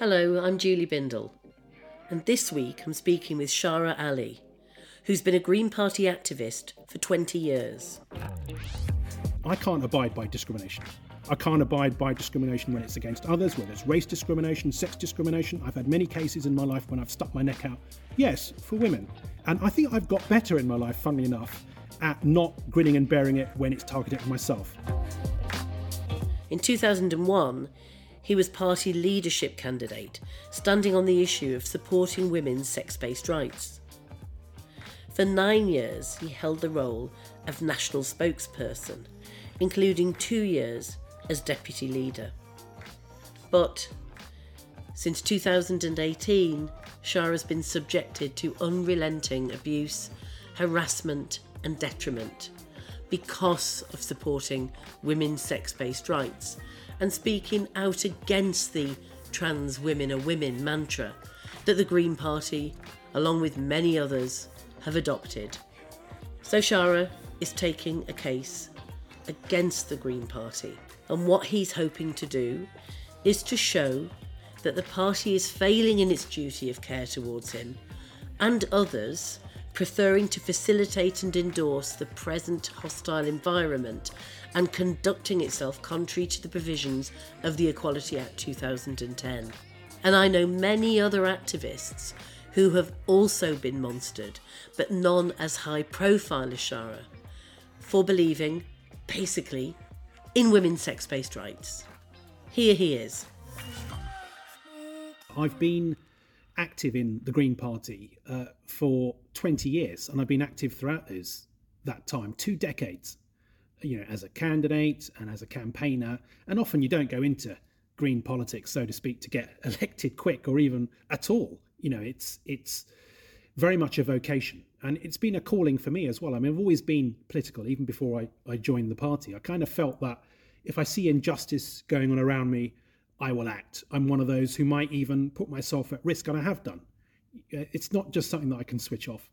Hello, I'm Julie Bindel, and this week I'm speaking with Shahrar Ali, who's been a Green Party activist for 20 years. I can't abide by discrimination. I can't abide by discrimination when it's against others, whether it's race discrimination, sex discrimination. I've had many cases in my life when I've stuck my neck out, yes, for women. And I think I've got better in my life, funnily enough, at not grinning and bearing it when it's targeted at myself. In 2001, he was party leadership candidate, standing on the issue of supporting women's sex based rights. For nine years, he held the role of national spokesperson, including two years as deputy leader. But since 2018, Shah has been subjected to unrelenting abuse, harassment, and detriment because of supporting women's sex based rights and speaking out against the trans women are women mantra that the Green Party, along with many others, have adopted. So Shahrar is taking a case against the Green Party and what he's hoping to do is to show that the party is failing in its duty of care towards him and others, preferring to facilitate and endorse the present hostile environment and conducting itself contrary to the provisions of the Equality Act 2010. And I know many other activists who have also been monstered, but none as high profile as Shahrar, for believing, basically, in women's sex based rights. Here he is. I've been active in the Green Party uh, for 20 years, and I've been active throughout those, that time, two decades, you know, as a candidate and as a campaigner. And often you don't go into green politics, so to speak, to get elected quick or even at all. You know, it's it's very much a vocation. And it's been a calling for me as well. I mean, I've always been political, even before I, I joined the party. I kind of felt that if I see injustice going on around me, I will act. I'm one of those who might even put myself at risk, and I have done. Uh, it's not just something that I can switch off.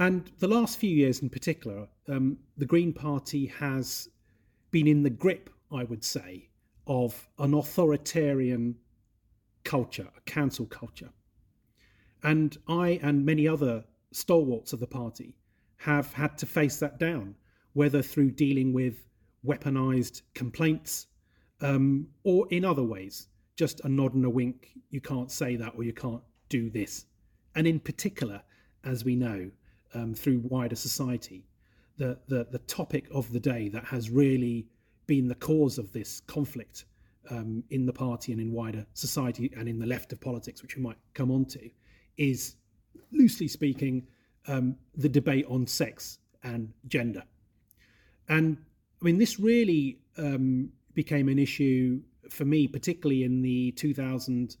And the last few years in particular, um, the Green Party has been in the grip, I would say, of an authoritarian culture, a cancel culture. And I and many other stalwarts of the party have had to face that down, whether through dealing with weaponized complaints um, or in other ways, just a nod and a wink, you can't say that or you can't do this. And in particular, as we know um, through wider society, the, the, the topic of the day that has really been the cause of this conflict um, in the party and in wider society and in the left of politics, which we might come on to, is loosely speaking um, the debate on sex and gender. And I mean, this really um, became an issue for me, particularly in the 2020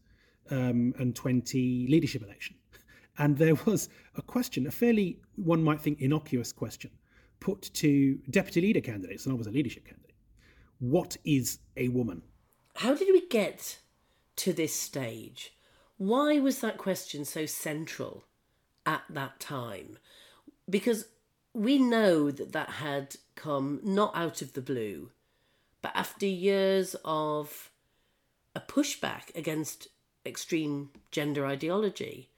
um, leadership election. And there was a question, a fairly, one might think, innocuous question, put to deputy leader candidates, and I was a leadership candidate. What is a woman? How did we get to this stage? Why was that question so central at that time? Because we know that that had come not out of the blue, but after years of a pushback against extreme gender ideology.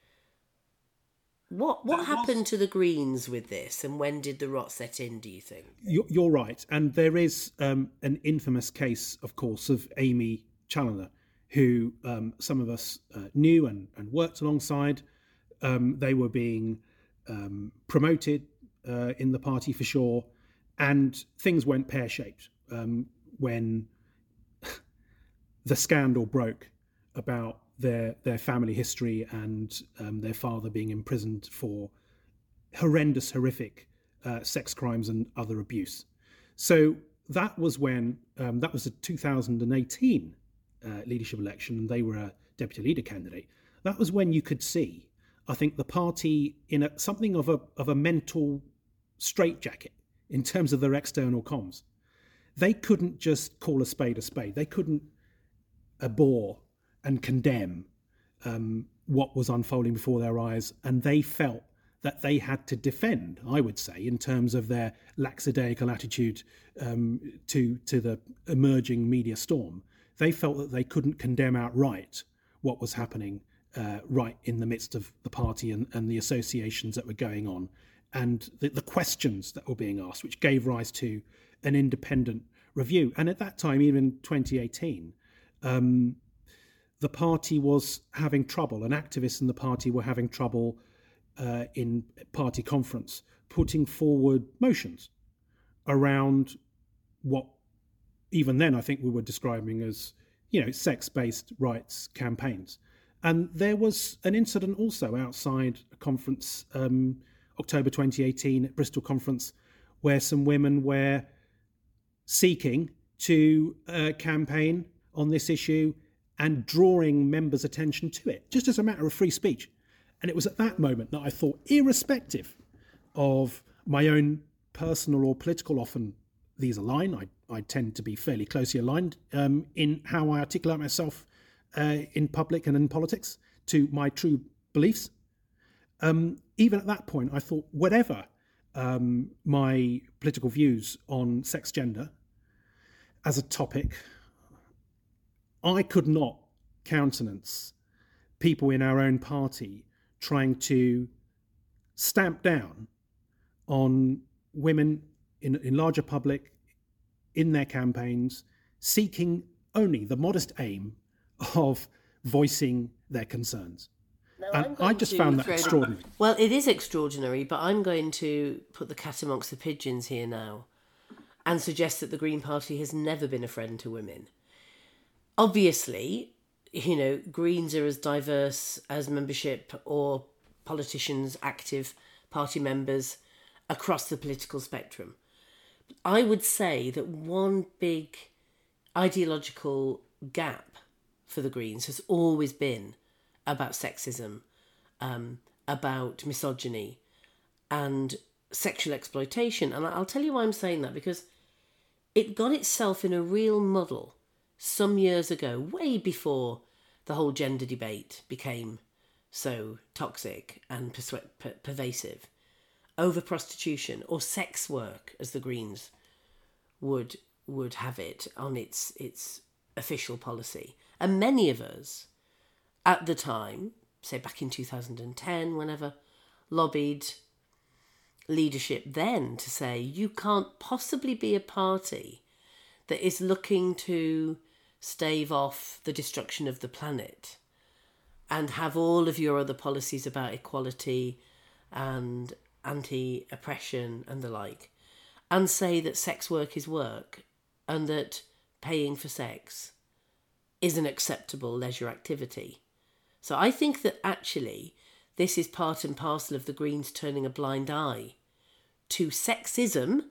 What what happened to the Greens with this, and when did the rot set in? Do you think? You're, you're right, and there is um, an infamous case, of course, of Aimee Challenor, who um, some of us uh, knew and, and worked alongside. Um, they were being um, promoted uh, in the party for sure, and things went pear shaped um, when the scandal broke about their their family history and um, their father being imprisoned for horrendous, horrific uh, sex crimes and other abuse. So that was when um, that was a 2018 uh, leadership election, and they were a deputy leader candidate. That was when you could see, I think, the party in a, something of a of a mental straitjacket in terms of their external comms. They couldn't just call a spade a spade. They couldn't abhor and condemn um, what was unfolding before their eyes, and they felt that they had to defend. I would say, in terms of their lackadaisical attitude um, to to the emerging media storm, they felt that they couldn't condemn outright what was happening uh, right in the midst of the party and, and the associations that were going on and the, the questions that were being asked, which gave rise to an independent review. And at that time, even 2018, um, the party was having trouble, and activists in the party were having trouble uh, in party conference putting forward motions around what even then I think we were describing as you know sex-based rights campaigns. And there was an incident also outside a conference, um, October 2018 at Bristol conference, where some women were seeking to uh, campaign on this issue and drawing members' attention to it, just as a matter of free speech. And it was at that moment that I thought, irrespective of my own personal or political, often these align. I, I tend to be fairly closely aligned um, in how I articulate myself uh, in public and in politics to my true beliefs. Um, even at that point, I thought, whatever um, my political views on sex gender as a topic, I could not countenance people in our own party trying to stamp down on women in, in larger public in their campaigns, seeking only the modest aim of voicing their concerns. and I just found that extraordinary. Well, it is extraordinary, but I'm going to put the cat amongst the pigeons here now and suggest that the Green Party has never been a friend to women. Obviously, you know, Greens are as diverse as membership or politicians, active party members across the political spectrum. I would say that one big ideological gap for the Greens has always been about sexism, um, about misogyny, and sexual exploitation. And I'll tell you why I'm saying that because it got itself in a real muddle some years ago, way before the whole gender debate became so toxic and persu- per- pervasive over prostitution or sex work, as the Greens would would have it on its its official policy. And many of us at the time, say back in 2010, whenever, lobbied leadership then to say you can't possibly be a party that is looking to stave off the destruction of the planet and have all of your other policies about equality and anti oppression and the like, and say that sex work is work and that paying for sex is an acceptable leisure activity. So I think that actually this is part and parcel of the Greens turning a blind eye to sexism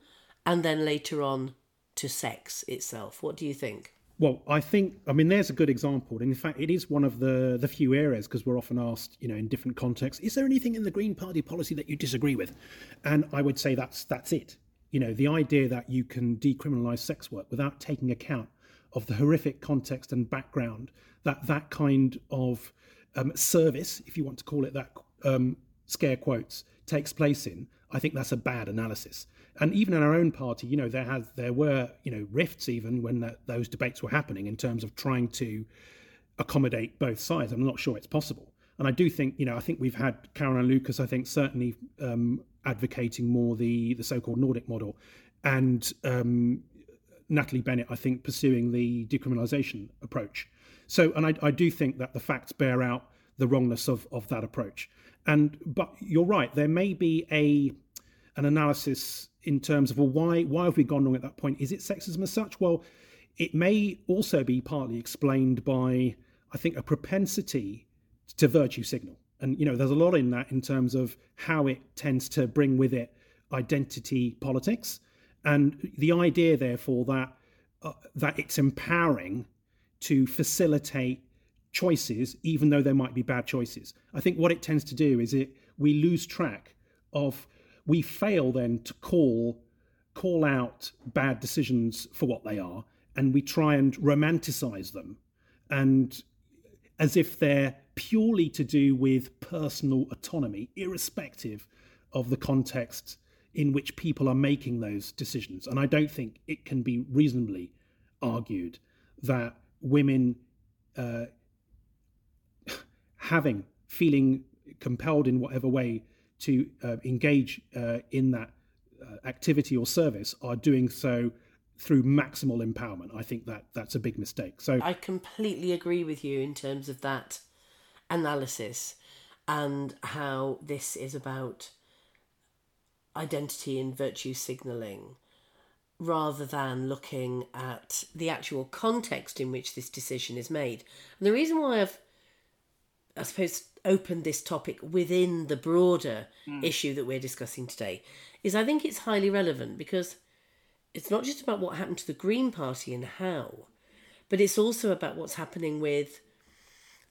and then later on to sex itself. What do you think? Well, I think I mean there's a good example, and in fact, it is one of the the few areas because we're often asked, you know, in different contexts, is there anything in the Green Party policy that you disagree with? And I would say that's that's it. You know, the idea that you can decriminalise sex work without taking account of the horrific context and background that that kind of um, service, if you want to call it that, um, scare quotes, takes place in. I think that's a bad analysis and even in our own party, you know, there has there were you know rifts even when that, those debates were happening in terms of trying to accommodate both sides. I'm not sure it's possible, and I do think you know I think we've had Caroline Lucas, I think certainly um, advocating more the the so-called Nordic model, and um, Natalie Bennett, I think pursuing the decriminalisation approach. So, and I, I do think that the facts bear out the wrongness of of that approach. And but you're right, there may be a an analysis in terms of well, why why have we gone wrong at that point? Is it sexism as such? Well, it may also be partly explained by I think a propensity to virtue signal, and you know there's a lot in that in terms of how it tends to bring with it identity politics, and the idea therefore that uh, that it's empowering to facilitate choices even though there might be bad choices. I think what it tends to do is it we lose track of we fail then to call call out bad decisions for what they are and we try and romanticize them. And as if they're purely to do with personal autonomy irrespective of the context in which people are making those decisions. And i don't think it can be reasonably argued that women uh, having, feeling compelled in whatever way to uh, engage uh, in that uh, activity or service are doing so through maximal empowerment. I think that that's a big mistake. So I completely agree with you in terms of that analysis and how this is about identity and virtue signaling rather than looking at the actual context in which this decision is made. And the reason why I've, I suppose, opened this topic within the broader mm. issue that we're discussing today is I think it's highly relevant because it's not just about what happened to the Green Party and how, but it's also about what's happening with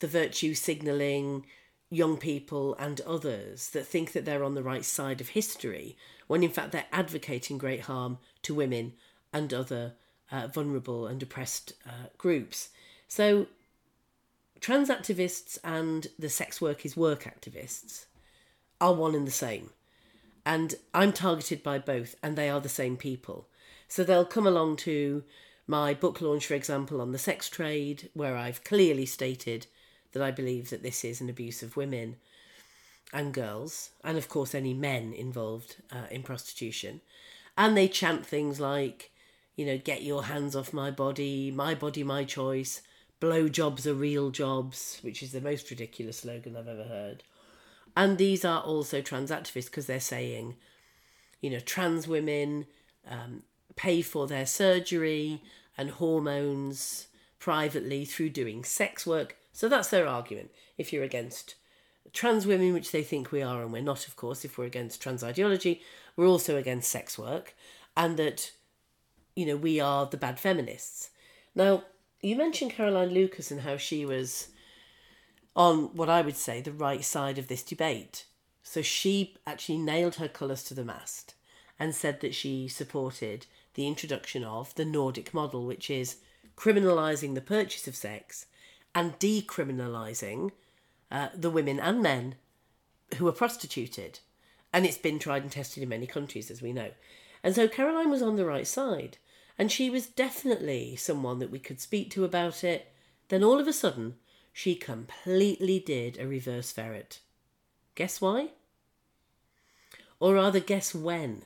the virtue signalling, young people and others that think that they're on the right side of history when in fact they're advocating great harm to women and other uh, vulnerable and oppressed uh, groups. So, trans activists and the sex work is work activists are one and the same. And I'm targeted by both, and they are the same people. So they'll come along to my book launch, for example, on the sex trade, where I've clearly stated that I believe that this is an abuse of women and girls, and of course any men involved uh, in prostitution. And they chant things like, you know, get your hands off my body, my body, my choice, blow jobs are real jobs, which is the most ridiculous slogan I've ever heard. And these are also trans activists because they're saying, you know, trans women um, pay for their surgery and hormones privately through doing sex work so that's their argument. If you're against trans women, which they think we are, and we're not, of course, if we're against trans ideology, we're also against sex work, and that, you know, we are the bad feminists. Now, you mentioned Caroline Lucas and how she was on what I would say the right side of this debate. So she actually nailed her colours to the mast and said that she supported the introduction of the Nordic model, which is criminalising the purchase of sex and decriminalising uh, the women and men who are prostituted. And it's been tried and tested in many countries, as we know. And so Caroline was on the right side. And she was definitely someone that we could speak to about it. Then all of a sudden, she completely did a reverse ferret. Guess why? Or rather, guess when?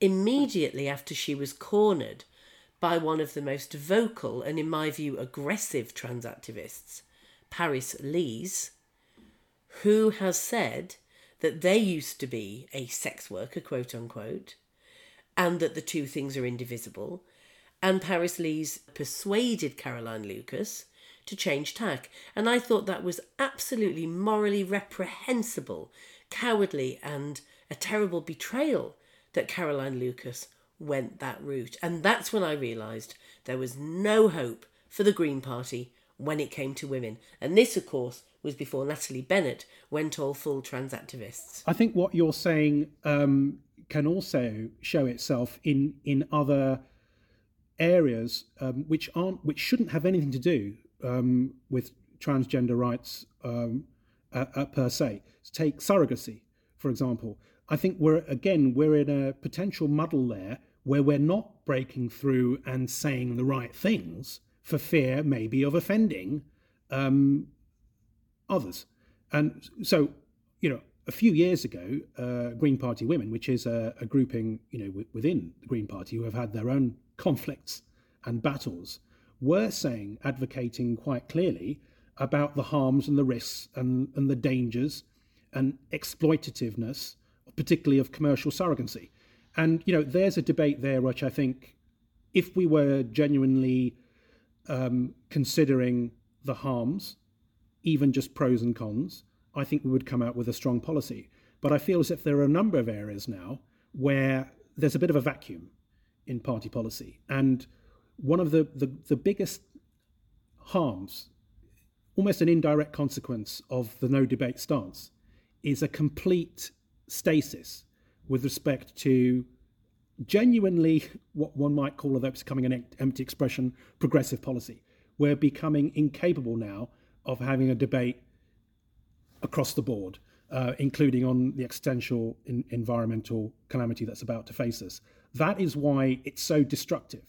Immediately after she was cornered by one of the most vocal and, in my view, aggressive trans activists, Paris Lees, who has said that they used to be a sex worker, quote unquote, and that the two things are indivisible. And Paris Lees persuaded Caroline Lucas to change tack. And I thought that was absolutely morally reprehensible, cowardly, and a terrible betrayal that Caroline Lucas went that route. And that's when I realised there was no hope for the Green Party when it came to women. And this, of course, was before Natalie Bennett went all full trans activists. I think what you're saying um, can also show itself in in other areas um, which aren't which shouldn't have anything to do um, with transgender rights um, uh, uh, per se. take surrogacy, for example. I think we're again we're in a potential muddle there where we're not breaking through and saying the right things for fear maybe of offending um, others. And so, you know, a few years ago, uh, Green Party Women, which is a, a grouping, you know, w- within the Green Party who have had their own conflicts and battles, were saying, advocating quite clearly about the harms and the risks and, and the dangers and exploitativeness, particularly of commercial surrogacy. And you know, there's a debate there which I think, if we were genuinely um, considering the harms, even just pros and cons, I think we would come out with a strong policy. But I feel as if there are a number of areas now where there's a bit of a vacuum in party policy. And one of the, the, the biggest harms, almost an indirect consequence of the no debate stance, is a complete stasis with respect to genuinely what one might call, although it's becoming an empty expression, progressive policy. We're becoming incapable now of having a debate across the board, uh, including on the existential in, environmental calamity that's about to face us. That is why it's so destructive.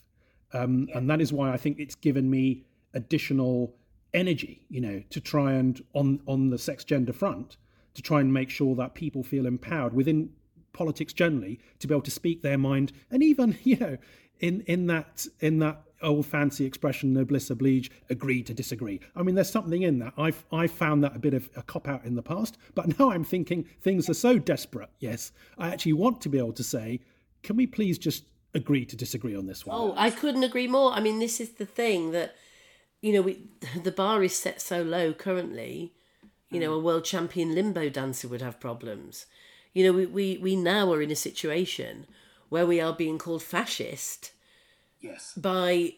Um. And that is why I think it's given me additional energy, you know, to try and on on the sex gender front, to try and make sure that people feel empowered within politics generally to be able to speak their mind, and even you know, in in that in that old fancy expression noblesse oblige agree to disagree. I mean there's something in that. I've i found that a bit of a cop out in the past but now i'm thinking things are so desperate yes i actually want to be able to say can we please just agree to disagree on this one? Oh i couldn't agree more. I mean this is the thing that you know we the bar is set so low currently you know a world champion limbo dancer would have problems. You know we, we, we now are in a situation where we are being called fascist yes. by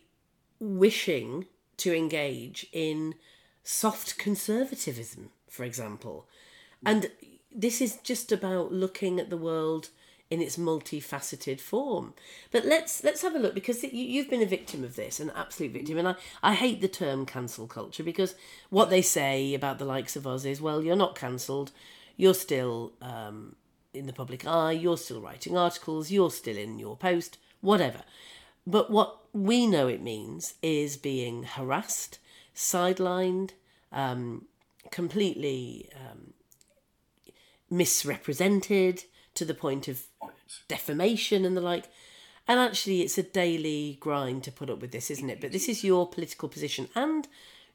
wishing to engage in soft conservatism for example. And this is just about looking at the world in its multifaceted form. But let's let's have a look because you, you've been a victim of this, an absolute victim, and I, I hate the term cancel culture because what they say about the likes of us is, well, you're not cancelled, you're still um, in the public eye, you're still writing articles, you're still in your post, whatever. But what we know it means is being harassed, sidelined, um, completely um, misrepresented to the point of defamation and the like. And actually, it's a daily grind to put up with this, isn't it? But this is your political position and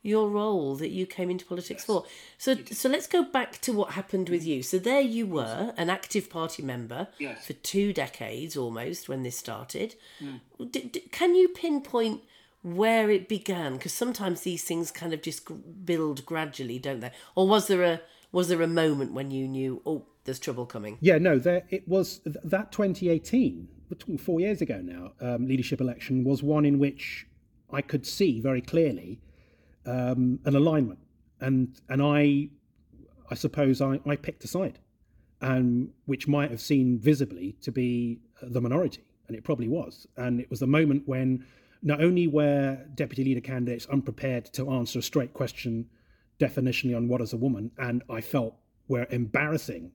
your role that you came into politics yes. for. So, so let's go back to what happened with you. So there you were, an active party member yes. for two decades almost when this started. Mm. D- d- can you pinpoint where it began? Because sometimes these things kind of just build gradually, don't they? Or was there a was there a moment when you knew, oh, there's trouble coming. Yeah, no, there it was that 2018, four years ago now, um, leadership election was one in which I could see very clearly um, an alignment, and and I, I suppose I, I picked a side, and which might have seen visibly to be the minority, and it probably was, and it was the moment when not only were deputy leader candidates unprepared to answer a straight question definitionally on what is a woman, and I felt were embarrassing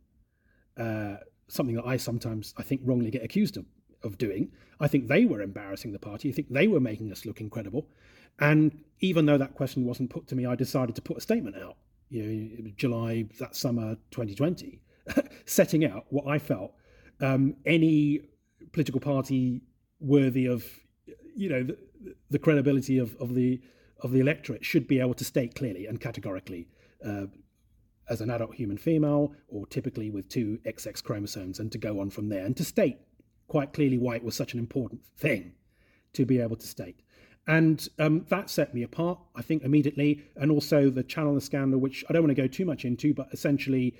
uh, something that I sometimes I think wrongly get accused of, of doing. I think they were embarrassing the party. I think they were making us look incredible. And even though that question wasn't put to me, I decided to put a statement out. You know, July that summer 2020, setting out what I felt um, any political party worthy of, you know, the, the credibility of, of the of the electorate should be able to state clearly and categorically uh, as an adult human female, or typically with two XX chromosomes, and to go on from there, and to state quite clearly why it was such an important thing to be able to state. And um, that set me apart, I think, immediately. And also the Challenor scandal, which I don't want to go too much into, but essentially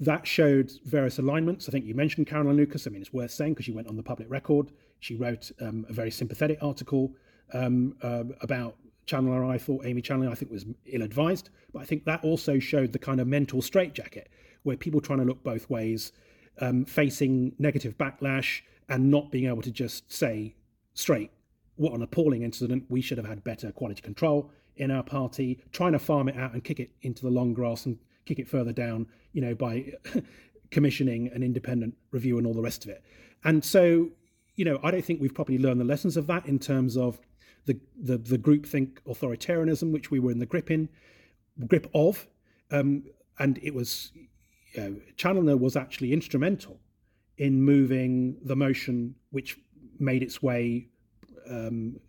that showed various alignments. I think you mentioned Caroline Lucas. I mean, it's worth saying because she went on the public record. She wrote um, a very sympathetic article um, uh, about Challenor, I thought Aimee Challenor, I think was ill advised, but I think that also showed the kind of mental straitjacket where people trying to look both ways, um, facing negative backlash, and not being able to just say straight, what an appalling incident. We should have had better quality control in our party, trying to farm it out and kick it into the long grass and kick it further down, you know, by commissioning an independent review and all the rest of it. And so, you know, I don't think we've properly learned the lessons of that in terms of the, the, the groupthink authoritarianism, which we were in the grip in, grip of, um, and it was you know, Challenor was actually instrumental in moving the motion, which made its way um,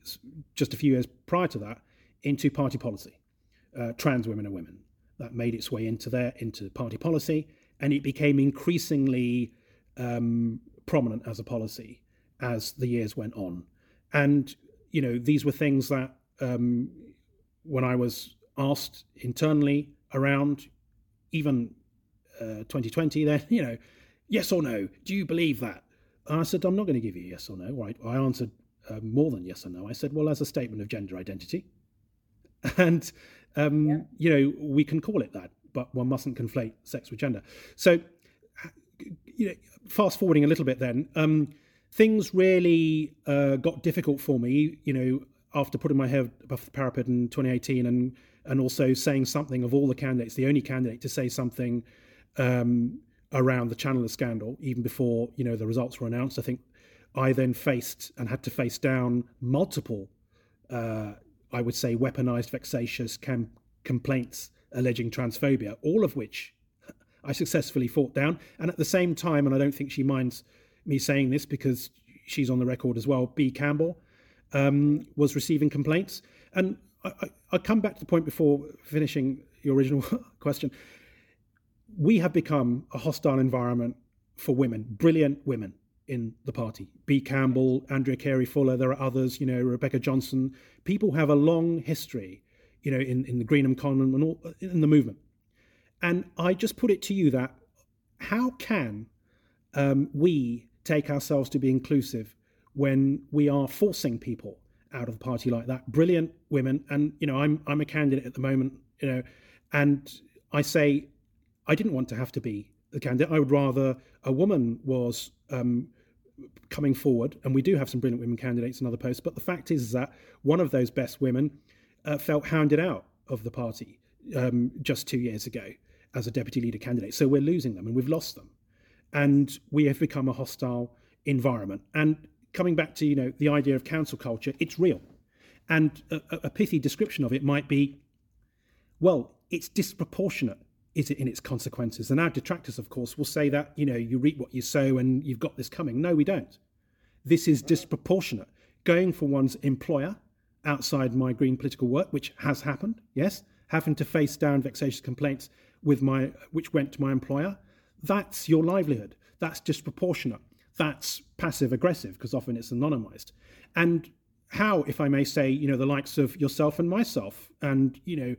just a few years prior to that into party policy, uh, trans women and women. That made its way into there, into party policy, and it became increasingly um, prominent as a policy as the years went on. And you know, these were things that um, when I was asked internally around even uh, 2020, then, you know, yes or no, do you believe that? And I said, I'm not going to give you yes or no. Right. I answered uh, more than yes or no. I said, well, as a statement of gender identity. And, um, yeah. you know, we can call it that, but one mustn't conflate sex with gender. So, you know, fast forwarding a little bit then, um, things really uh, got difficult for me, you know, after putting my head above the parapet in 2018 and and also saying something of all the candidates, the only candidate to say something um, around the Challenor scandal, even before you know the results were announced. I think I then faced and had to face down multiple uh, I would say, weaponized, vexatious cam- complaints alleging transphobia, all of which I successfully fought down. And at the same time, and I don't think she minds me saying this because she's on the record as well, Bea Campbell um, was receiving complaints. And I, I, I come back to the point before finishing your original question. We have become a hostile environment for women, brilliant women in the party. Bea Campbell, Andrea Carey Fuller, there are others, you know, Rebecca Johnson. People have a long history, you know, in, in the Greenham Common and all in the movement. And I just put it to you that how can um, we take ourselves to be inclusive when we are forcing people out of the party like that? Brilliant women, and you know, I'm I'm a candidate at the moment, you know, and I say I didn't want to have to be the candidate. I would rather a woman was um, coming forward, and we do have some brilliant women candidates in other posts. But the fact is, that one of those best women uh, felt hounded out of the party um, just two years ago as a deputy leader candidate. So we're losing them, and we've lost them, and we have become a hostile environment. And coming back to you know the idea of cancel culture, it's real, and a, a pithy description of it might be, well, it's disproportionate is it in its consequences? And our detractors, of course, will say that, you know, you reap what you sow and you've got this coming. No, we don't. This is disproportionate. Going for one's employer outside my green political work, which has happened, yes, having to face down vexatious complaints with my which went to my employer, that's your livelihood. That's disproportionate. That's passive aggressive, because often it's anonymized. And how, if I may say, you know, the likes of yourself and myself, and you know,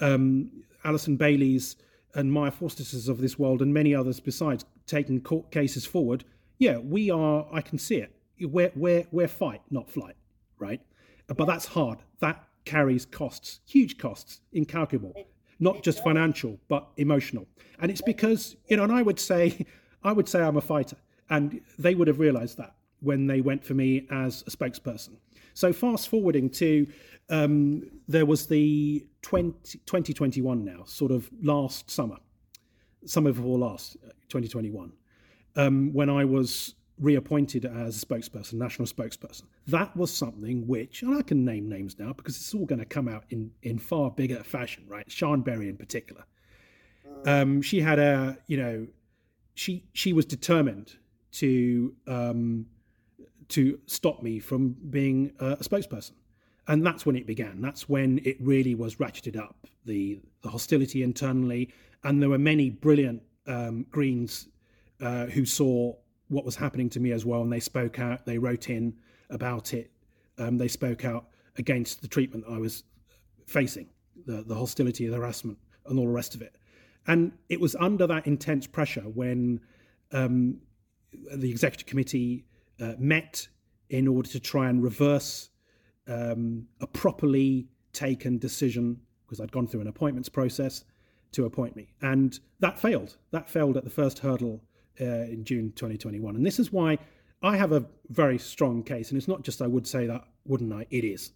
um, Alison Bailey's and Maya Forstater's of this world and many others besides taking court cases forward, yeah, we are. I can see it. We're we're we're fight, not flight, right? But that's hard. That carries costs, huge costs, incalculable, not just financial but emotional. And it's because you know, and I would say, I would say I'm a fighter, and they would have realised that when they went for me as a spokesperson. So fast forwarding to um, there was the 20, 2021 now, sort of last summer, summer before last, 2021, um, when I was reappointed as a spokesperson, national spokesperson. That was something which, and I can name names now because it's all going to come out in, in far bigger fashion, right? Sian Berry in particular. Um, she had a, you know, she she was determined to um, to stop me from being a spokesperson and that's when it began. That's when it really was ratcheted up the the hostility internally, and there were many brilliant um, Greens uh, who saw what was happening to me as well, and they spoke out. They wrote in about it. Um, they spoke out against the treatment I was facing, the the hostility, the harassment, and all the rest of it. And it was under that intense pressure when um, the executive committee uh, met in order to try and reverse um, a properly taken decision because I'd gone through an appointments process to appoint me, and that failed. That failed at the first hurdle uh, in June 2021, and this is why I have a very strong case. And it's not just I would say that, wouldn't I? It is.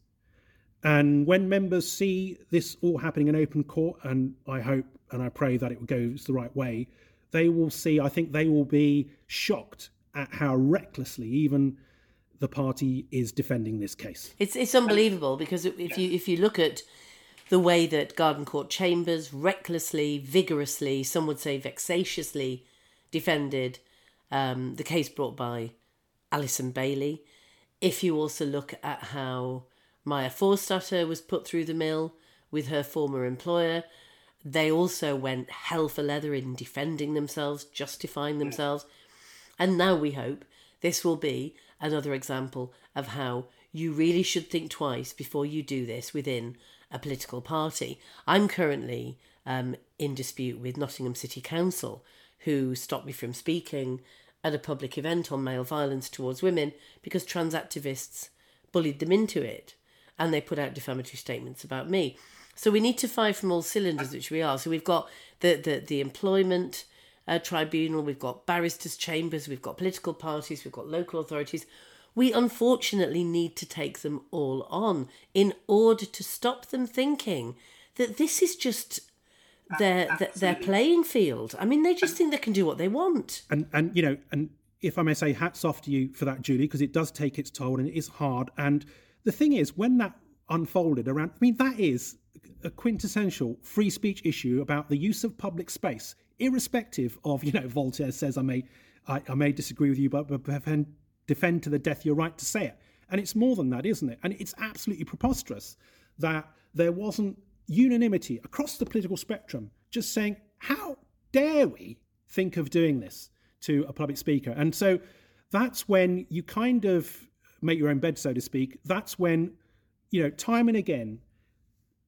And when members see this all happening in open court, and I hope and I pray that it goes the right way, they will see. I think they will be shocked at how recklessly even the party is defending this case. It's it's unbelievable because if you if you look at the way that Garden Court Chambers recklessly, vigorously, some would say vexatiously, defended um, the case brought by Alison Bailey. If you also look at how Maya Forstater was put through the mill with her former employer, they also went hell for leather in defending themselves, justifying themselves. And now we hope this will be another example of how you really should think twice before you do this within a political party. I'm currently um, in dispute with Nottingham City Council, who stopped me from speaking at a public event on male violence towards women because trans activists bullied them into it and they put out defamatory statements about me. So we need to fire from all cylinders, which we are. So we've got the, the, the employment uh, tribunal, we've got barristers' chambers, we've got political parties, we've got local authorities. We unfortunately need to take them all on in order to stop them thinking that this is just their their playing field. I mean, they just think they can do what they want. And and you know, and if I may say, hats off to you for that, Julie, because it does take its toll and it is hard. And the thing is, when that unfolded around. I mean, that is a quintessential free speech issue about the use of public space, irrespective of, you know, Voltaire says, I may, I, I may disagree with you, but, but defend, defend to the death your right to say it. And it's more than that, isn't it? And it's absolutely preposterous that there wasn't unanimity across the political spectrum just saying, how dare we think of doing this to a public speaker? And so that's when you kind of make your own bed, so to speak. That's when, you know, time and again,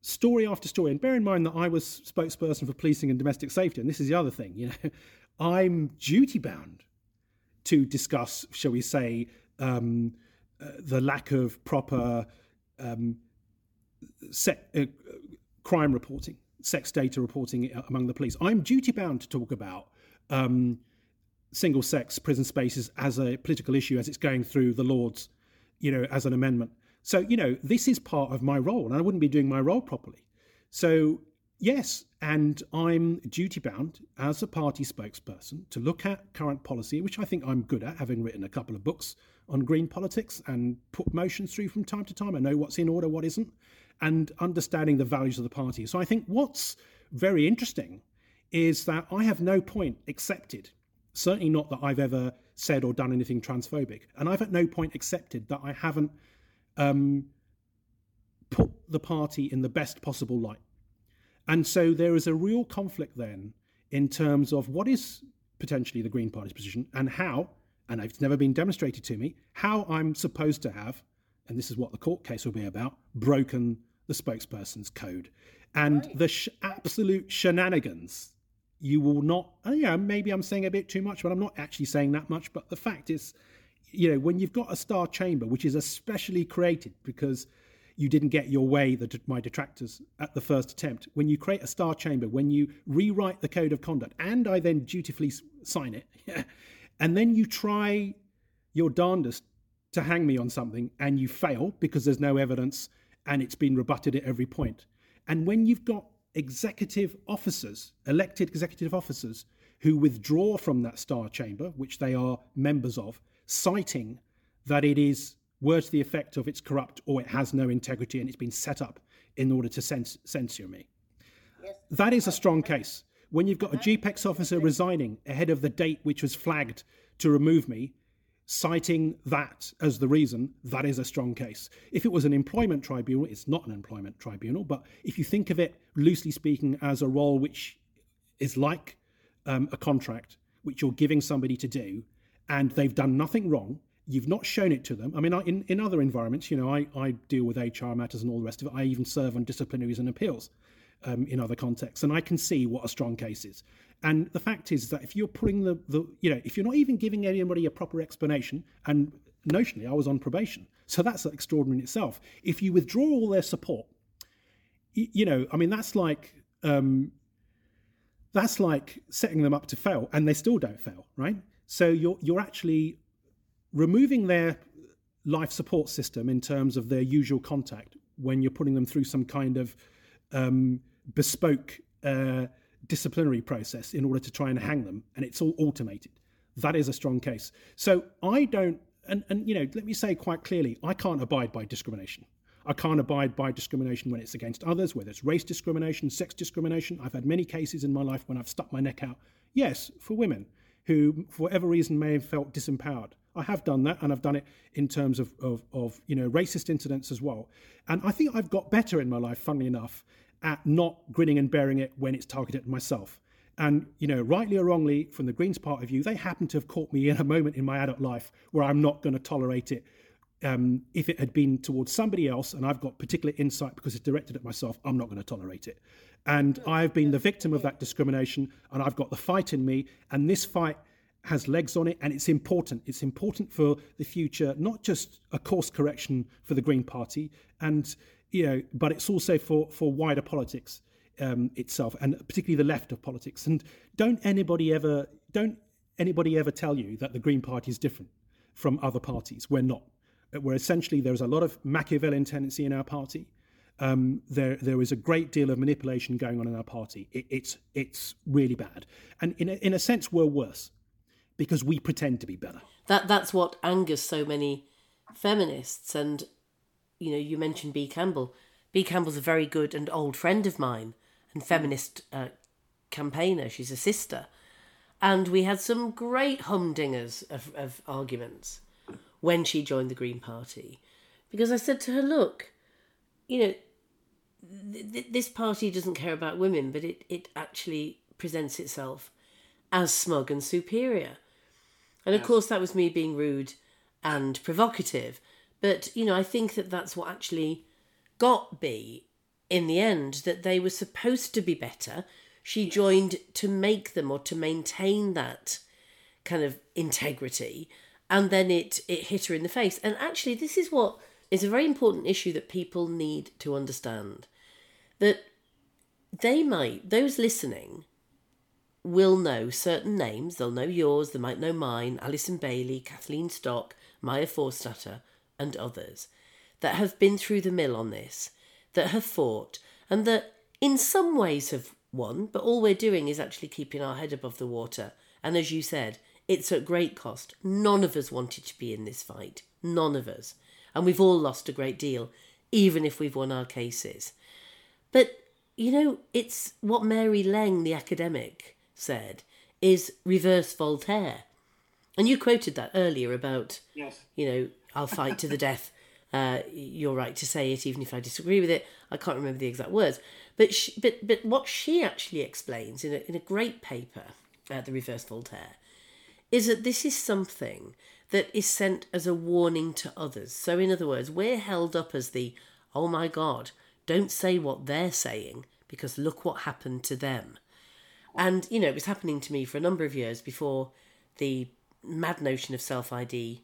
story after story, and bear in mind that I was spokesperson for policing and domestic safety, and this is the other thing, you know, I'm duty bound to discuss, shall we say, um, uh, the lack of proper um, set, uh, crime reporting, sex data reporting among the police. I'm duty bound to talk about um, single sex prison spaces as a political issue as it's going through the Lords, you know, as an amendment. So, you know, this is part of my role, and I wouldn't be doing my role properly. So, yes, and I'm duty bound as a party spokesperson to look at current policy, which I think I'm good at, having written a couple of books on green politics and put motions through from time to time. I know what's in order, what isn't and understanding the values of the party. So I think what's very interesting is that I have no point accepted, certainly not that I've ever said or done anything transphobic, and I've at no point accepted that I haven't um, put the party in the best possible light. And so there is a real conflict then in terms of what is potentially the Green Party's position and how, and it's never been demonstrated to me, how I'm supposed to have and this is what the court case will be about, broken the spokesperson's code. And right. the sh- absolute shenanigans, you will not, uh, yeah, maybe I'm saying a bit too much, but I'm not actually saying that much. But the fact is, you know, when you've got a star chamber, which is especially created because you didn't get your way, the, my detractors, at the first attempt, when you create a star chamber, when you rewrite the code of conduct, and I then dutifully sign it, and then you try your darndest to hang me on something and you fail because there's no evidence and it's been rebutted at every point. And when you've got executive officers, elected executive officers, who withdraw from that star chamber, which they are members of, citing that it is words to the effect of it's corrupt or it has no integrity and it's been set up in order to cens- censure me. Yes. That is a strong case. When you've got a GPEX officer resigning ahead of the date which was flagged to remove me, citing that as the reason, that is a strong case. If it was an employment tribunal, it's not an employment tribunal, but if you think of it, loosely speaking, as a role which is like um, a contract, which you're giving somebody to do, and they've done nothing wrong, you've not shown it to them. I mean, I, in, in other environments, you know, I, I deal with HR matters and all the rest of it. I even serve on disciplinaries and appeals um, in other contexts, and I can see what a strong case is. And the fact is that if you're putting the, the you know, if you're not even giving anybody a proper explanation, and notionally I was on probation, so that's extraordinary in itself. If you withdraw all their support, you, know, I mean, that's like um, that's like setting them up to fail, and they still don't fail, right? So you're you're actually removing their life support system in terms of their usual contact when you're putting them through some kind of um, bespoke uh, disciplinary process in order to try and hang them, and it's all automated. That is a strong case. So I don't, and, and you know, let me say quite clearly, I can't abide by discrimination. I can't abide by discrimination when it's against others, whether it's race discrimination, sex discrimination. I've had many cases in my life when I've stuck my neck out. Yes, for women who, for whatever reason, may have felt disempowered. I have done that, and I've done it in terms of, of, of you know racist incidents as well. And I think I've got better in my life, funnily enough, at not grinning and bearing it when it's targeted at myself. And, you know, rightly or wrongly, from the Greens part of view, they happen to have caught me in a moment in my adult life where I'm not going to tolerate it. Um, if it had been towards somebody else and I've got particular insight because it's directed at myself, I'm not going to tolerate it. And I've been the victim of that discrimination and I've got the fight in me. And this fight has legs on it and it's important. It's important for the future, not just a course correction for the Green Party and you know, but it's also for for wider politics um, itself, and particularly the left of politics. And don't anybody ever don't anybody ever tell you that the Green Party is different from other parties. We're not. We're essentially there's a lot of Machiavellian tendency in our party. Um, there there is a great deal of manipulation going on in our party. It, it's it's really bad, and in a, in a sense we're worse because we pretend to be better. That that's what angers so many feminists and you know, you mentioned Bea Campbell. Bea Campbell's a very good and old friend of mine and feminist uh, campaigner. She's a sister. And we had some great humdingers of, of arguments when she joined the Green Party. Because I said to her, look, you know, th- th- this party doesn't care about women, but it, it actually presents itself as smug and superior. And of yes. course, that was me being rude and provocative. But, you know, I think that that's what actually got Bea in the end, that they were supposed to be better. She joined to make them or to maintain that kind of integrity. And then it, it hit her in the face. And actually, this is what is a very important issue that people need to understand. That they might, those listening, will know certain names. They'll know yours, they might know mine, Alison Bailey, Kathleen Stock, Maya Forstater, and others that have been through the mill on this, that have fought, and that in some ways have won, but all we're doing is actually keeping our head above the water. And as you said, it's at great cost. None of us wanted to be in this fight. None of us. And we've all lost a great deal, even if we've won our cases. But, you know, it's what Mary Leng, the academic, said is reverse Voltaire. And you quoted that earlier about, yes. you know, I'll fight to the death. Uh, you're right to say it, even if I disagree with it. I can't remember the exact words, but she, but but what she actually explains in a in a great paper, uh, the Reverse Voltaire, is that this is something that is sent as a warning to others. So in other words, we're held up as the oh my God, don't say what they're saying because look what happened to them. And, you know, it was happening to me for a number of years before the mad notion of self ID,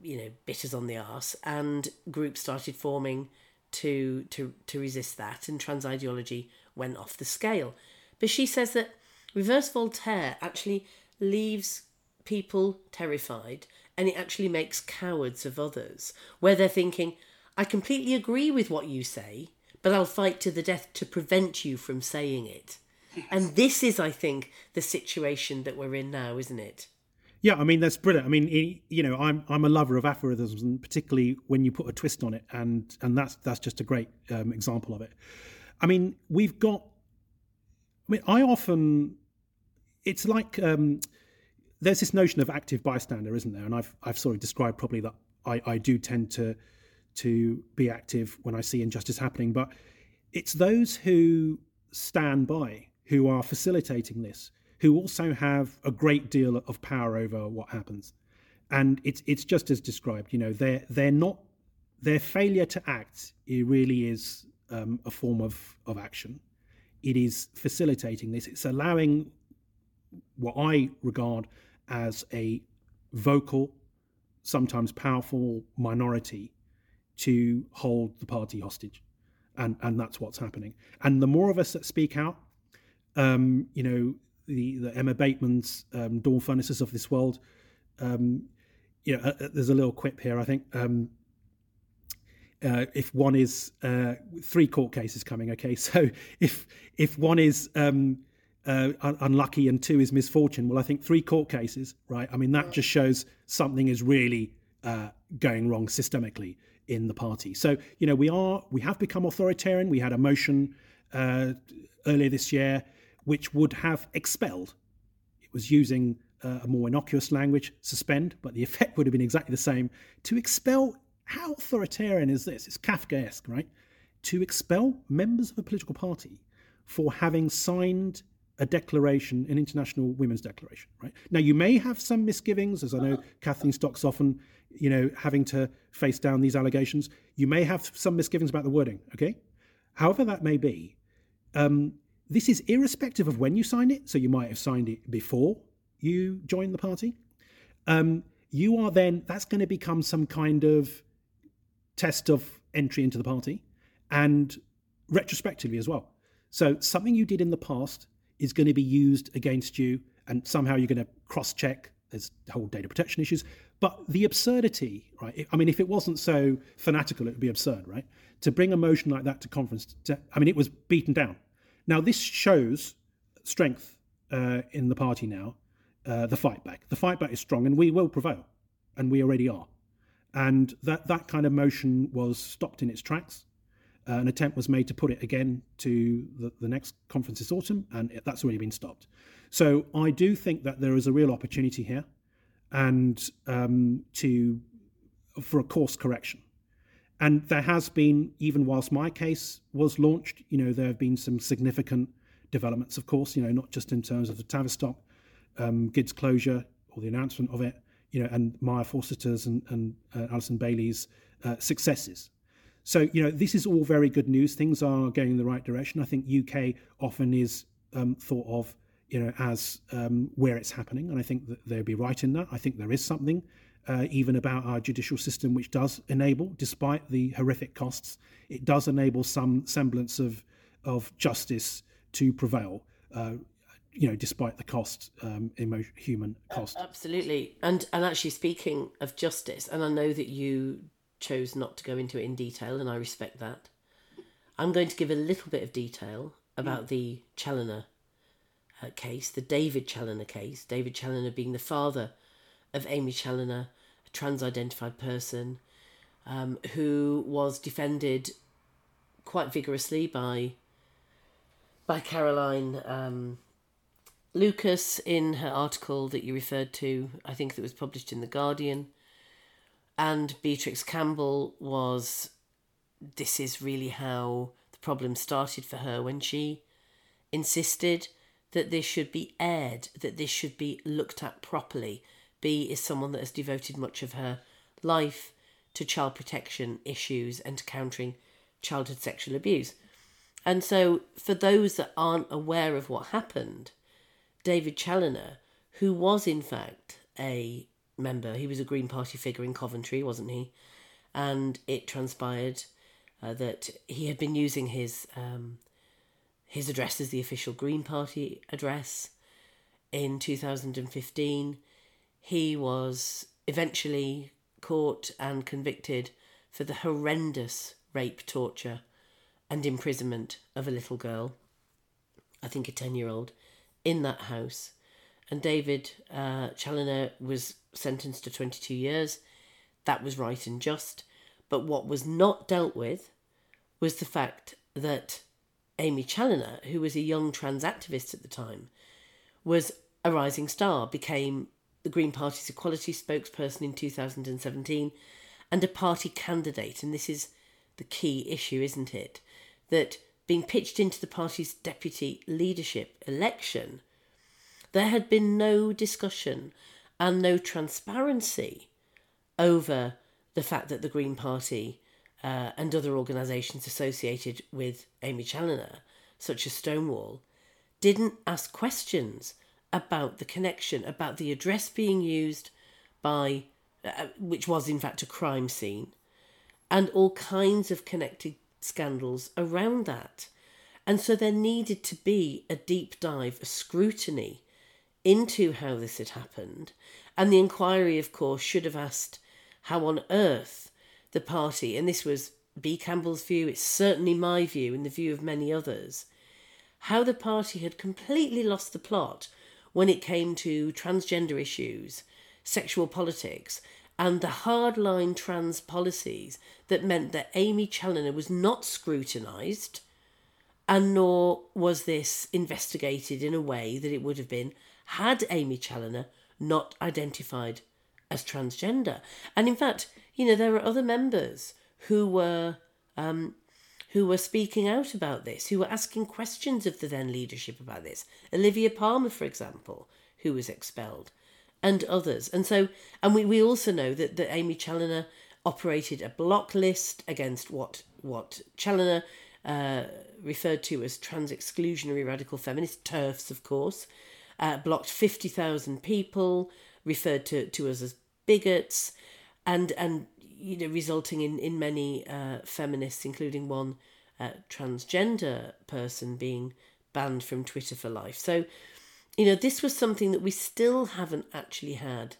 you know, bit us on the arse, and groups started forming to to to resist that, and trans ideology went off the scale. But she says that reverse Voltaire actually leaves people terrified and it actually makes cowards of others, where they're thinking, I completely agree with what you say, but I'll fight to the death to prevent you from saying it. And this is, I think, the situation that we're in now, isn't it? Yeah, I mean that's brilliant. I mean, you know, I'm I'm a lover of aphorisms, and particularly when you put a twist on it, and and that's that's just a great um, example of it. I mean, we've got. I mean, I often, it's like um, there's this notion of active bystander, isn't there? And I've I've sort of described probably that I I do tend to to be active when I see injustice happening, but it's those who stand by who are facilitating this, who also have a great deal of power over what happens. And it's it's just as described. You know, they're they're not their failure to act. It really is um, a form of of action. It is facilitating this. It's allowing what I regard as a vocal, sometimes powerful minority to hold the party hostage. And, and that's what's happening. And the more of us that speak out, um, you know, the, the Emma Bateman's um, Dawn Furnaces of this world. Um, you know, uh, uh, there's a little quip here. I think um, uh, if one is uh, three court cases coming, okay. So if if one is um, uh, unlucky and two is misfortune, well, I think three court cases, right? I mean, that just shows something is really uh, going wrong systemically in the party. So you know, we are we have become authoritarian. We had a motion earlier this year which would have expelled. It was using uh, a more innocuous language, suspend, but the effect would have been exactly the same. To expel, how authoritarian is this? It's Kafkaesque, right? To expel members of a political party for having signed a declaration, an international women's declaration, right? Now, you may have some misgivings, as I know Kathleen Stock's often, you know, having to face down these allegations. You may have some misgivings about the wording, okay? However that may be, um, this is irrespective of when you sign it. So you might have signed it before you joined the party. Um, you are then, that's going to become some kind of test of entry into the party and retrospectively as well. So something you did in the past is going to be used against you and somehow you're going to cross check. There's whole data protection issues. But the absurdity, right? I mean, if it wasn't so fanatical, it would be absurd, right? To bring a motion like that to conference, to, I mean, it was beaten down now, this shows strength uh, in the party now, uh, the fight back. The fight back is strong, and we will prevail, and we already are. And that, that kind of motion was stopped in its tracks. Uh, an attempt was made to put it again to the, the next conference this autumn, and it, that's already been stopped. So I do think that there is a real opportunity here, and um, to for a course correction. And there has been, even whilst my case was launched, you know, there have been some significant developments, of course, you know, not just in terms of the Tavistock um, GIDS closure or the announcement of it, you know, and Maya Forstater's and, and uh, Alison Bailey's uh, successes. So, you know, this is all very good news. Things are going in the right direction. I think UK often is um, thought of, you know, as um, where it's happening, and I think that they'd be right in that. I think there is something uh, even about our judicial system, which does enable, despite the horrific costs, it does enable some semblance of of justice to prevail. Uh, you know, despite the cost, um, emotion, human cost. Absolutely, and and actually speaking of justice, and I know that you chose not to go into it in detail, and I respect that. I'm going to give a little bit of detail about mm. the Challenor uh, case, the David Challenor case. David Challenor being the father of Aimee Challenor, a trans identified person um, who was defended quite vigorously by by Caroline um, Lucas in her article that you referred to, I think that was published in The Guardian. And Beatrix Campbell was, this is really how the problem started for her when she insisted that this should be aired, that this should be looked at properly, Bea is someone that has devoted much of her life to child protection issues and to countering childhood sexual abuse. And so, for those that aren't aware of what happened, David Challoner, who was in fact a member, he was a Green Party figure in Coventry, wasn't he? And it transpired uh, that he had been using his um, his address as the official Green Party address in 2015 he was eventually caught and convicted for the horrendous rape, torture, and imprisonment of a little girl, I think a 10 year old, in that house. And David uh, Challenor was sentenced to 22 years. That was right and just. But what was not dealt with was the fact that Aimee Challenor, who was a young trans activist at the time, was a rising star, became the Green Party's equality spokesperson in 2017, and a party candidate. And this is the key issue, isn't it? That being pitched into the party's deputy leadership election, there had been no discussion and no transparency over the fact that the Green Party uh, and other organisations associated with Aimee Challenor, such as Stonewall, didn't ask questions about the connection, about the address being used by, uh, which was in fact a crime scene, and all kinds of connected scandals around that. And so there needed to be a deep dive, a scrutiny into how this had happened. And the inquiry, of course, should have asked how on earth the party, and this was Bea Campbell's view, it's certainly my view, and the view of many others, how the party had completely lost the plot when it came to transgender issues, sexual politics, and the hardline trans policies that meant that Aimee Challenor was not scrutinised, and nor was this investigated in a way that it would have been had Aimee Challenor not identified as transgender. And in fact, you know, there are other members who were um, who were speaking out about this, who were asking questions of the then leadership about this. Olivia Palmer, for example, who was expelled, and others. And so, and we, we also know that, that Aimee Challenor operated a block list against what what Challenor uh, referred to as trans exclusionary radical feminists, TERFs, of course, uh, blocked 50,000 people, referred to, to us as bigots, and, and you know, resulting in in many uh, feminists, including one uh, transgender person, being banned from Twitter for life. So, you know, this was something that we still haven't actually had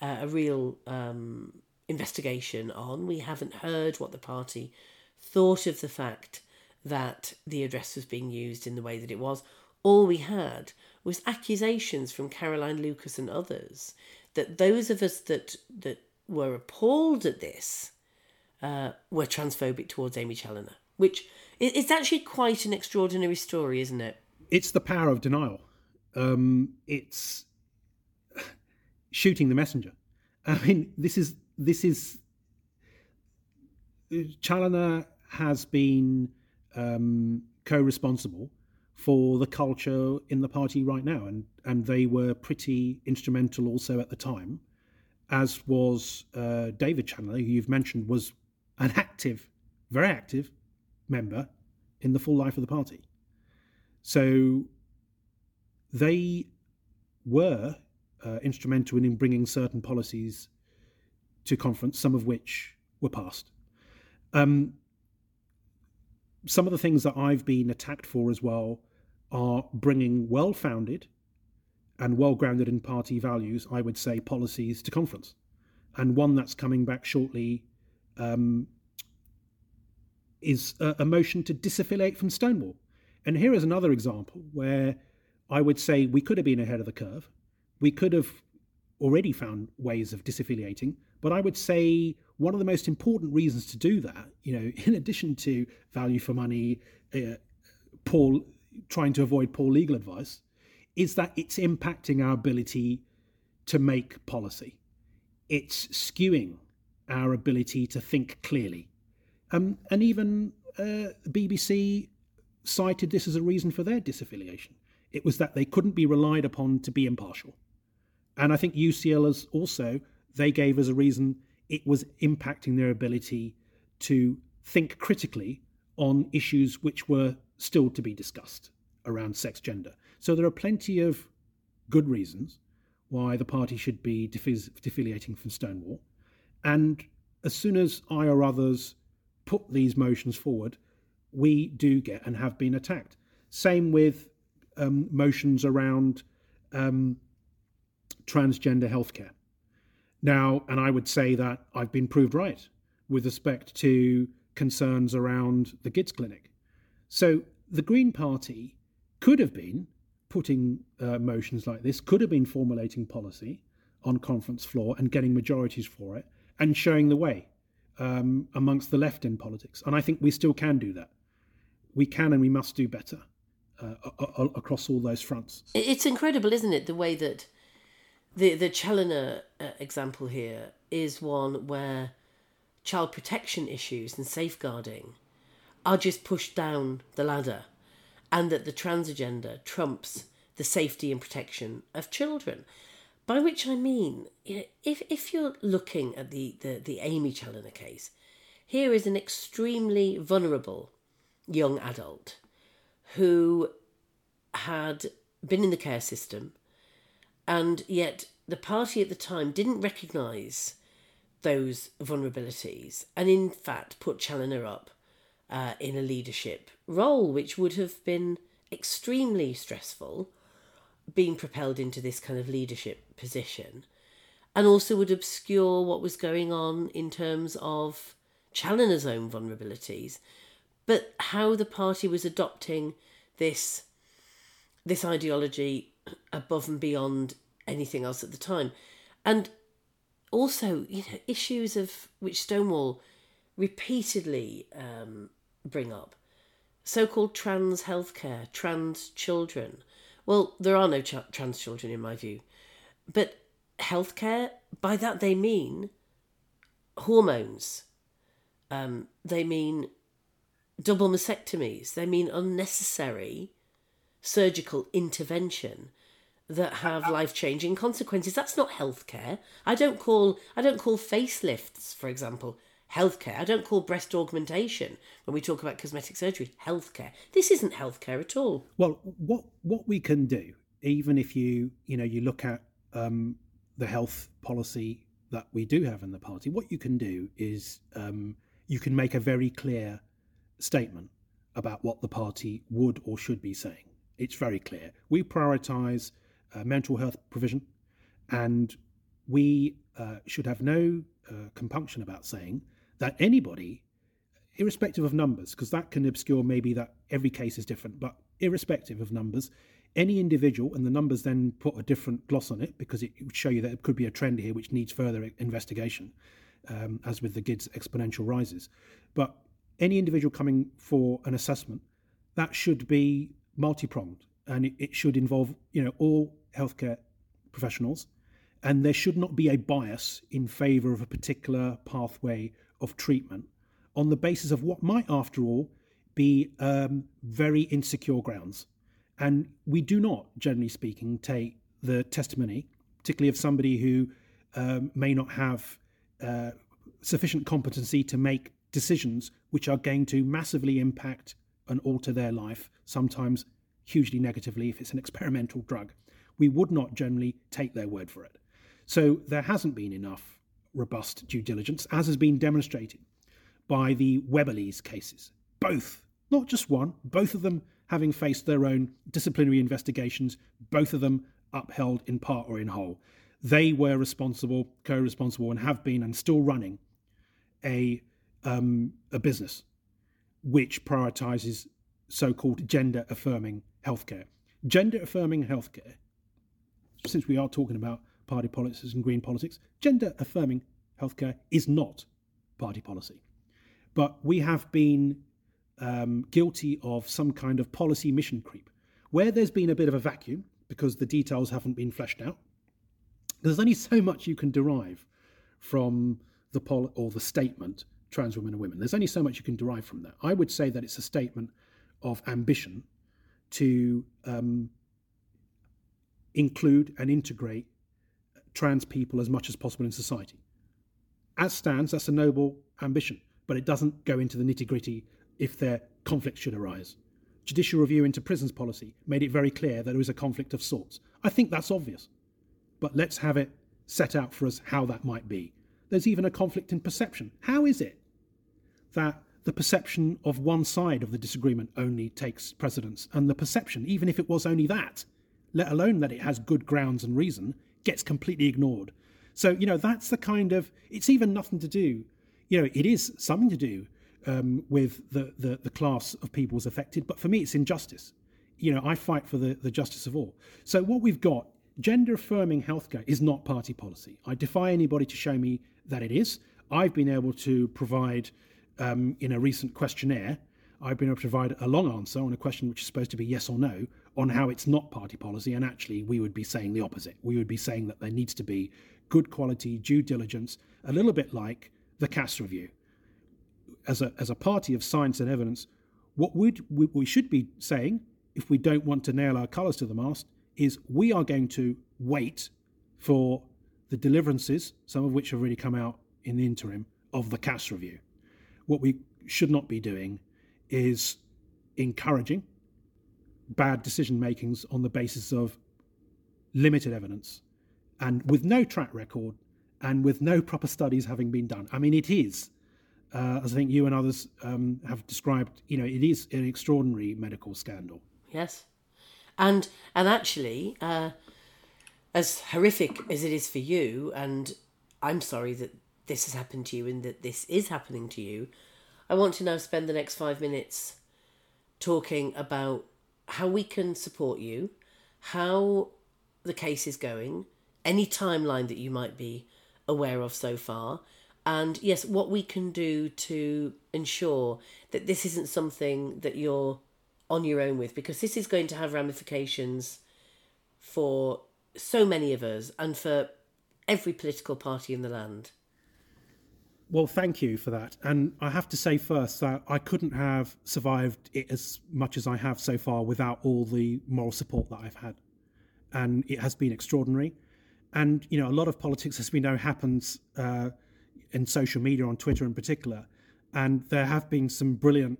uh, a real um, investigation on. We haven't heard what the party thought of the fact that the address was being used in the way that it was. All we had was accusations from Caroline Lucas and others that those of us that that were appalled at this uh, were transphobic towards Aimee Challenor, which it's actually quite an extraordinary story, isn't it? It's the power of denial. Um, it's shooting the messenger. I mean, this is this is Challenor has been um, co-responsible for the culture in the party right now, and and they were pretty instrumental also at the time, as was uh, David Chandler, who you've mentioned was an active, very active member in the full life of the party. So they were uh, instrumental in bringing certain policies to conference, some of which were passed. Um, some of the things that I've been attacked for as well are bringing well founded and well grounded in party values, I would say, policies to conference. And one that's coming back shortly um, is a, a motion to disaffiliate from Stonewall. And here is another example where I would say we could have been ahead of the curve. We could have already found ways of disaffiliating, but I would say one of the most important reasons to do that, you know, in addition to value for money, uh, poor trying to avoid poor legal advice, is that it's impacting our ability to make policy. It's skewing our ability to think clearly. Um, and even uh, BBC cited this as a reason for their disaffiliation. It was that they couldn't be relied upon to be impartial. And I think UCL has also, they gave as a reason it was impacting their ability to think critically on issues which were still to be discussed around sex gender. So there are plenty of good reasons why the party should be defiliating from Stonewall. And as soon as I or others put these motions forward, we do get and have been attacked. Same with um, motions around um, transgender healthcare. Now, and I would say that I've been proved right with respect to concerns around the GIDS clinic. So the Green Party could have been putting uh, motions like this, could have been formulating policy on conference floor and getting majorities for it and showing the way um, amongst the left in politics. And I think we still can do that. We can and we must do better uh, across all those fronts. It's incredible, isn't it, the way that the the Challenor uh, example here is one where child protection issues and safeguarding are just pushed down the ladder, and that the trans agenda trumps the safety and protection of children. By which I mean, you know, if, if you're looking at the, the, the Aimee Challenor case, here is an extremely vulnerable young adult who had been in the care system and yet the party at the time didn't recognise those vulnerabilities and in fact put Challenor up uh, in a leadership role which would have been extremely stressful being propelled into this kind of leadership position and also would obscure what was going on in terms of Challenor's own vulnerabilities, but how the party was adopting this this ideology above and beyond anything else at the time. And also, you know, issues of which Stonewall repeatedly um, bring up so called trans healthcare, trans children, well, there are no ch- trans children in my view. But healthcare, by that they mean hormones. Um, they mean double mastectomies. They mean unnecessary surgical intervention that have life changing consequences. That's not healthcare. I don't call I don't call facelifts, for example, healthcare. I don't call breast augmentation when we talk about cosmetic surgery healthcare. This isn't healthcare at all. Well, what what we can do, even if you you know you look at um, the health policy that we do have in the party, what you can do is um, you can make a very clear statement about what the party would or should be saying. It's very clear. We prioritise uh, mental health provision, and we uh, should have no uh, compunction about saying that anybody, irrespective of numbers, because that can obscure maybe that every case is different, but irrespective of numbers, any individual, and the numbers then put a different gloss on it because it would show you that it could be a trend here which needs further investigation, um, as with the GIDS exponential rises. But any individual coming for an assessment, that should be multi pronged and it, should involve you know all healthcare professionals, and there should not be a bias in favour of a particular pathway of treatment on the basis of what might, after all, be um, very insecure grounds. And we do not, generally speaking, take the testimony, particularly of somebody who um, may not have uh, sufficient competency to make decisions which are going to massively impact and alter their life, sometimes hugely negatively if it's an experimental drug. We would not generally take their word for it. So there hasn't been enough robust due diligence, as has been demonstrated by the Webberleys cases. Both, not just one, both of them having faced their own disciplinary investigations, both of them upheld in part or in whole. They were responsible, co responsible, and have been and still running a, um, a business which prioritizes so called gender affirming healthcare. Gender affirming healthcare, since we are talking about party politics and green politics, gender affirming healthcare is not party policy. But we have been um, guilty of some kind of policy mission creep. Where there's been a bit of a vacuum because the details haven't been fleshed out, there's only so much you can derive from the pol- or the statement trans women and women. There's only so much you can derive from that. I would say that it's a statement of ambition to um, include and integrate trans people as much as possible in society. As stands, that's a noble ambition, but it doesn't go into the nitty gritty if their conflict should arise. Judicial review into prisons policy made it very clear that there is a conflict of sorts. I think that's obvious, but let's have it set out for us how that might be. There's even a conflict in perception. How is it that the perception of one side of the disagreement only takes precedence, and the perception, even if it was only that, let alone that it has good grounds and reason, gets completely ignored. So, you know, that's the kind of, it's even nothing to do, you know, it is something to do um, with the, the, the class of people affected, but for me, it's injustice. You know, I fight for the, the justice of all. So, what we've got, gender affirming healthcare is not party policy. I defy anybody to show me that it is. I've been able to provide um, in a recent questionnaire, I've been able to provide a long answer on a question which is supposed to be yes or no on how it's not party policy. And actually, we would be saying the opposite. We would be saying that there needs to be good quality due diligence, a little bit like the Cass review. As a, as a party of science and evidence, what would, we should be saying, if we don't want to nail our colours to the mast, is we are going to wait for the deliverances, some of which have already come out in the interim, of the Cass review. What we should not be doing is encouraging bad decision makings on the basis of limited evidence and with no track record and with no proper studies having been done. I mean, it is, uh, as I think you and others um, have described, you know, it is an extraordinary medical scandal. Yes, and and actually, uh, as horrific as it is for you, and I'm sorry that this has happened to you and that this is happening to you, I want to now spend the next five minutes talking about how we can support you, how the case is going, any timeline that you might be aware of so far, and yes, what we can do to ensure that this isn't something that you're on your own with, because this is going to have ramifications for so many of us and for every political party in the land. Well, thank you for that. And I have to say first that I couldn't have survived it as much as I have so far without all the moral support that I've had. And it has been extraordinary. And, you know, a lot of politics, as we know, happens uh, in social media, on Twitter in particular. And there have been some brilliant,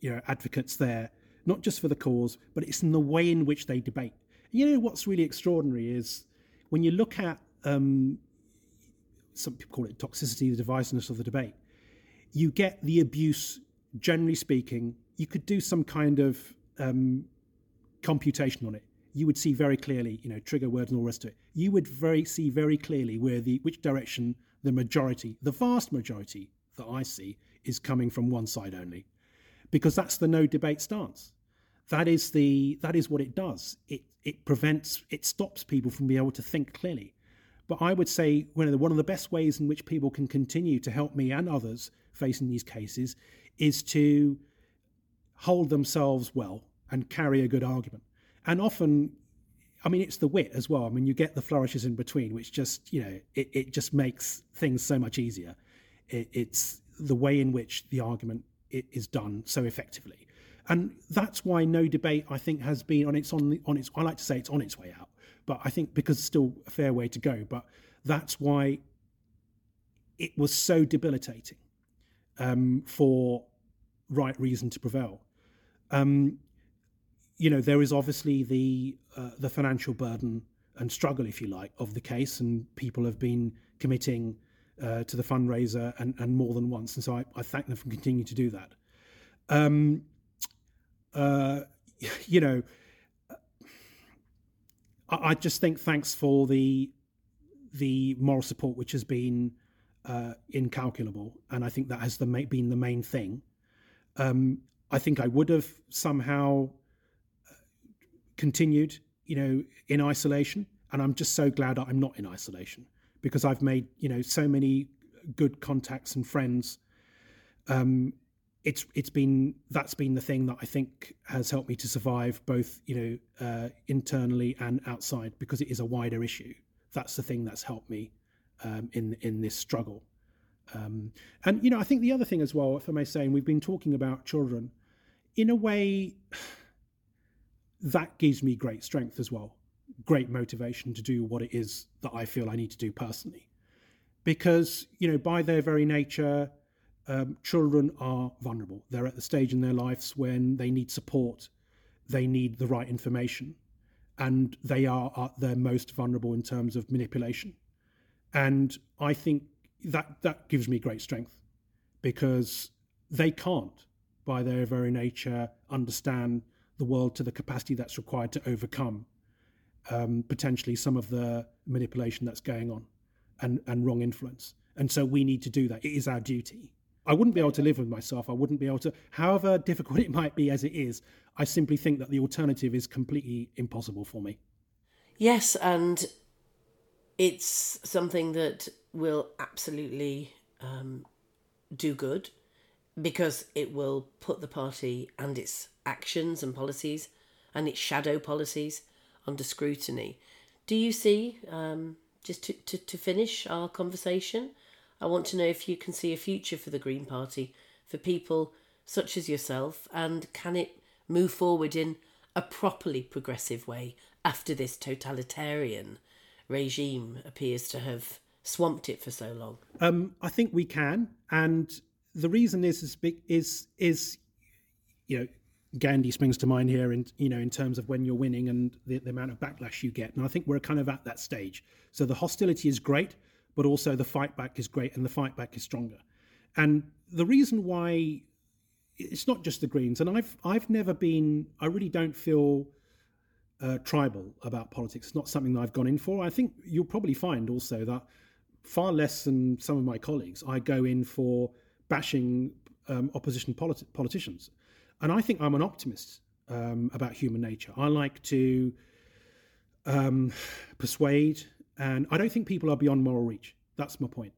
you know, advocates there, not just for the cause, but it's in the way in which they debate. You know, what's really extraordinary is when you look at um, some people call it toxicity, the divisiveness of the debate. You get the abuse, generally speaking. You could do some kind of um, computation on it. You would see very clearly, you know, trigger words and all the rest of it. You would very see very clearly where the which direction the majority, the vast majority that I see, is coming from one side only, because that's the no debate stance. That is the that is what it does. It it prevents it stops people from being able to think clearly. But I would say one of the, best ways in which people can continue to help me and others facing these cases is to hold themselves well and carry a good argument. And often, I mean, it's the wit as well. I mean, you get the flourishes in between, which just, you know, it, it just makes things so much easier. It, it's the way in which the argument is done so effectively. And that's why no debate, I think, has been on its on on its. I like to say it's on its way out, but I think because it's still a fair way to go. But that's why it was so debilitating um, for right reason to prevail. Um, you know, there is obviously the uh, the financial burden and struggle, if you like, of the case, and people have been committing uh, to the fundraiser and, and more than once, and so I, I thank them for continuing to do that. Um, uh, you know, I, just think thanks for the the moral support, which has been uh, incalculable, and I think that has the been the main thing. Um, I think I would have somehow uh, continued, you know, in isolation, and I'm just so glad I'm not in isolation because I've made, you know, so many good contacts and friends. Um, it's it's been that's been the thing that I think has helped me to survive both, you know, uh, internally and outside because it is a wider issue. That's the thing that's helped me um, in in this struggle. Um, and you know, I think the other thing as well, if I may say, and we've been talking about children, in a way, that gives me great strength as well, great motivation to do what it is that I feel I need to do personally, because you know, by their very nature, um, children are vulnerable. They're at the stage in their lives when they need support, they need the right information, and they are at their most vulnerable in terms of manipulation. And I think that that gives me great strength because they can't, by their very nature, understand the world to the capacity that's required to overcome um, potentially some of the manipulation that's going on and, and wrong influence. And so we need to do that. It is our duty. I wouldn't be able to live with myself. I wouldn't be able to, however difficult it might be as it is, I simply think that the alternative is completely impossible for me. Yes, and it's something that will absolutely um, do good because it will put the party and its actions and policies and its shadow policies under scrutiny. Do you see, um, just to, to, to finish our conversation, I want to know if you can see a future for the Green Party for people such as yourself and can it move forward in a properly progressive way after this totalitarian regime appears to have swamped it for so long? Um, I think we can, and the reason is is is, is you know Gandhi springs to mind here, in you know in terms of when you're winning and the, the amount of backlash you get, and I think we're kind of at that stage. So the hostility is great, but also the fight back is great, and the fight back is stronger. And the reason why it's not just the Greens, and I've I've never been, I really don't feel uh, tribal about politics. It's not something that I've gone in for. I think you'll probably find also that far less than some of my colleagues, I go in for bashing um, opposition politi- politicians. And I think I'm an optimist um, about human nature. I like to um, persuade, and I don't think people are beyond moral reach. That's my point.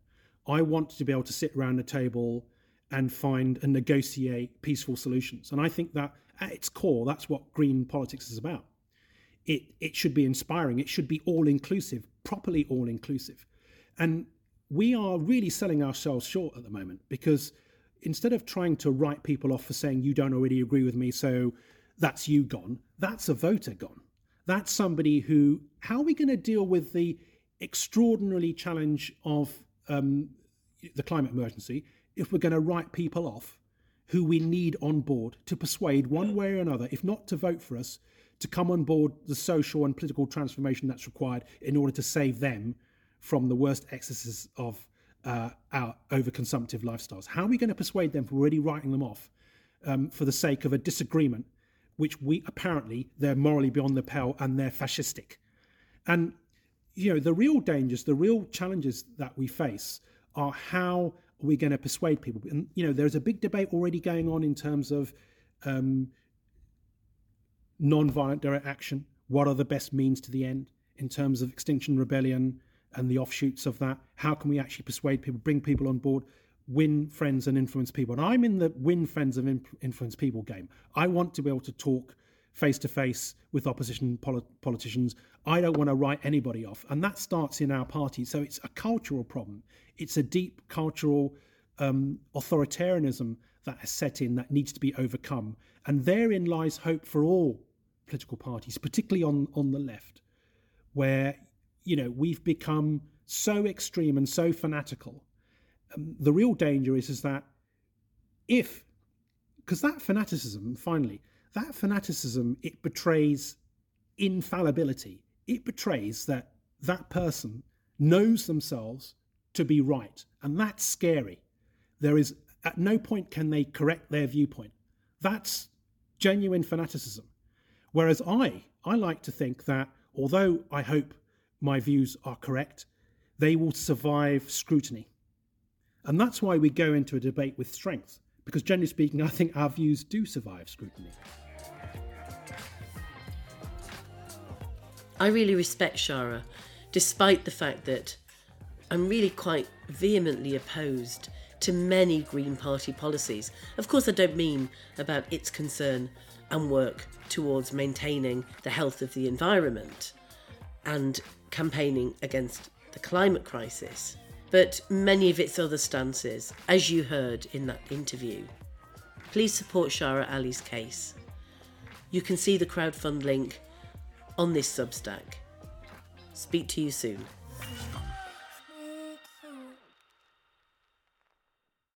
I want to be able to sit around the table and find and negotiate peaceful solutions. And I think that at its core, that's what green politics is about. It, it should be inspiring, it should be all inclusive, properly all inclusive. And we are really selling ourselves short at the moment because instead of trying to write people off for saying you don't already agree with me, so that's you gone, that's a voter gone. That's somebody who, how are we going to deal with the extraordinarily challenge of um, the climate emergency if we're going to write people off who we need on board to persuade one way or another, if not to vote for us, to come on board the social and political transformation that's required in order to save them from the worst excesses of uh, our overconsumptive lifestyles? How are we going to persuade them from already writing them off um, for the sake of a disagreement, which we apparently they're morally beyond the pale and they're fascistic? And you know the real dangers, the real challenges that we face are how are we going to persuade people? And you know there's a big debate already going on in terms of um, non-violent direct action. What are the best means to the end in terms of Extinction Rebellion and the offshoots of that? How can we actually persuade people, bring people on board? win friends and influence people. And I'm in the win friends and influence people game. I want to be able to talk face to face with opposition polit- politicians. I don't want to write anybody off. And that starts in our party. So it's a cultural problem. It's a deep cultural um, authoritarianism that has set in that needs to be overcome. And therein lies hope for all political parties, particularly on, on the left, where, you know, we've become so extreme and so fanatical. Um, the real danger is, is that if, because that fanaticism, finally, that fanaticism, it betrays infallibility. It betrays that that person knows themselves to be right. And that's scary. There is, at no point can they correct their viewpoint. That's genuine fanaticism. Whereas I, I like to think that although I hope my views are correct, they will survive scrutiny. And that's why we go into a debate with strength, because generally speaking, I think our views do survive scrutiny. I really respect Shahrar, despite the fact that I'm really quite vehemently opposed to many Green Party policies. Of course, I don't mean about its concern and work towards maintaining the health of the environment and campaigning against the climate crisis, but many of its other stances, as you heard in that interview. Please support Shahrar Ali's case. You can see the crowdfund link on this Substack. Speak to you soon.